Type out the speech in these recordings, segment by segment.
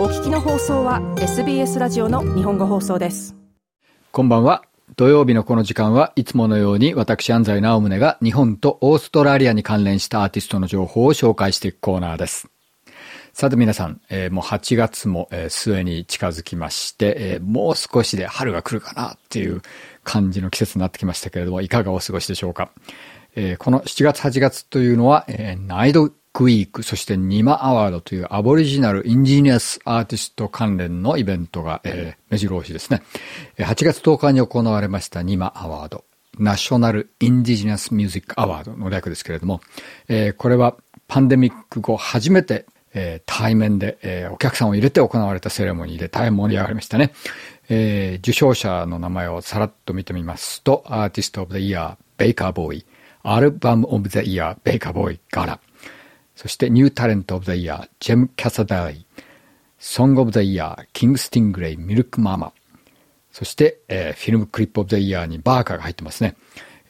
お聞きの放送は SBS ラジオの日本語放送です。こんばんは。土曜日のこの時間はいつものように私安西直宗が日本とオーストラリアに関連したアーティストの情報を紹介していくコーナーです。さて皆さん、えー、もう8月も、えー、末に近づきまして、えー、もう少しで春が来るかなっていう感じの季節になってきましたけれども、いかがお過ごしでしょうか。えー、この7月8月というのは、えー、ナイドクイーク、そしてニマアワードというアボリジナルインジニアスアーティスト関連のイベントが、えー、目白押しですね。8月10日に行われましたニマアワード。ナショナルインディジナスミュージックアワードの略ですけれども、えー、これはパンデミック後初めて、えー、対面で、えー、お客さんを入れて行われたセレモニーで大変盛り上がりましたね。えー、受賞者の名前をさらっと見てみますと、アーティストオブザイヤー、ベイカーボーイ、アルバムオブザイヤー、ベイカーボーイ、ガラ、そしてニュータレントオブザイヤー、ジェム・キャサダイ、Song of the Year、 King Stingray、 Milkumana、そして、えー、 Film Clip of the Year に Barkaa が入ってますね。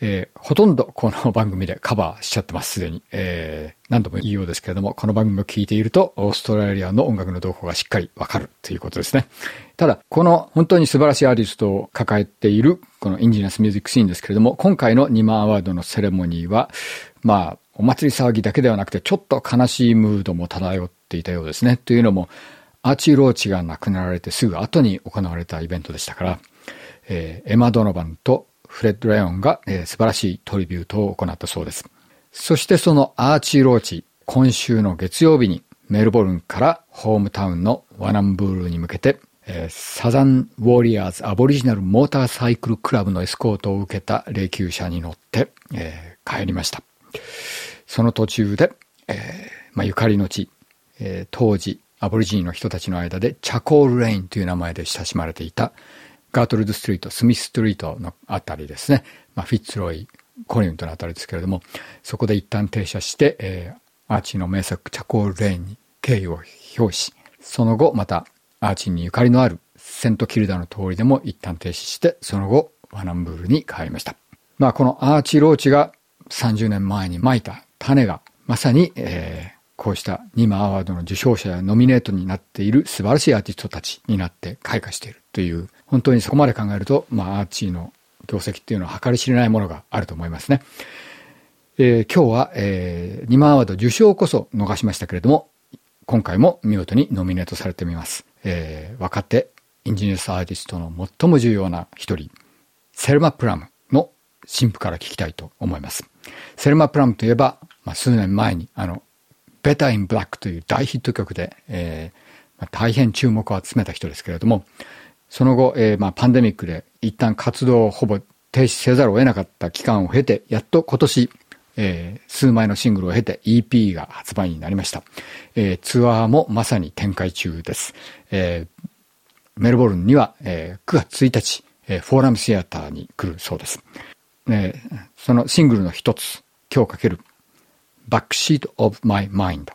えー、ほとんどこの番組でカバーしちゃってます、すでに。えー、何度も言うようですけれども、この番組を聞いていると、オーストラリアの音楽の動向がしっかりわかるということですね。ただ、この本当に素晴らしいアーティストを抱えている、この Indigenous music scene ですけれども、今回の NIMA アワードのセレモニーは、まあ、お祭り騒ぎだけではなくて、ちょっと悲しいムードも漂っていたようですね。というのも、アーチー・ローチが亡くなられてすぐ後に行われたイベントでしたから、えー、エマ・ドノバンとフレッド・レオンが、えー、素晴らしいトリビュートを行ったそうです。そしてそのアーチー・ローチ、今週の月曜日にメルボルンからホームタウンのワナンブールに向けて、えー、 Southern Warriors Aboriginal Motorcycle Club のエスコートを受けた霊柩車に乗って、えー、帰りました。その途中で、えーまあ、ゆかりの地、えー、当時アボリジニの人たちの間でチャコールレインという名前で親しまれていたガートルドストリート、スミスストリートのあたりですね。まあ、フィッツロイ、コリウントのあたりですけれども、そこで一旦停車して、えー、アーチの名作チャコールレインに敬意を表し、その後またアーチにゆかりのあるセントキルダの通りでも一旦停止して、その後ワナンブールに帰りました。まあこのアーチローチが30年前に撒いた種がまさに、えー、こうしたニマアワードの受賞者やノミネートになっている素晴らしいアーティストたちになって開花しているという、本当にそこまで考えると、まあ、アーチーの業績っていうのは計り知れないものがあると思いますね。えー、今日は、えー、ニマアワード受賞こそ逃しましたけれども、今回も見事にノミネートされてみます。えー、若手Indigenous アーティストの最も重要な一人、セルマ・プラムの新譜から聞きたいと思います。セルマ・プラムといえば、まあ、数年前に、あの、 Better in Blak という大ヒット曲で、えーまあ、大変注目を集めた人ですけれども、その後、えーまあ、パンデミックで一旦活動をほぼ停止せざるを得なかった期間を経て、やっと今年、えー、数枚のシングルを経て EP が発売になりました。えー、ツアーもまさに展開中です。えー、メルボルンには、えー、9月1日、えー、フォーラムシアターに来るそうです。えー、そのシングルの一つ、今日かける Backseat of My Mind。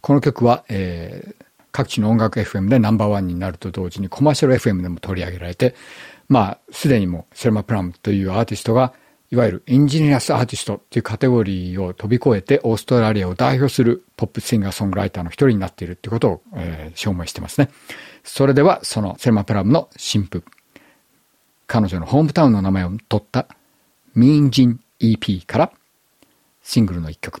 この曲は、えー、各地の音楽 FM でナンバーワンになると同時にコマーシャル FM でも取り上げられて、まあ、すでにもセルマ・プラムというアーティストが、いわゆる Indigenous アーティストというカテゴリーを飛び越えてオーストラリアを代表するポップシンガーソングライターの一人になっているということを、えー、証明してますね。それでは、そのセルマ・プラムの新譜、彼女のホームタウンの名前を取ったミンジン EP からシングルの一曲、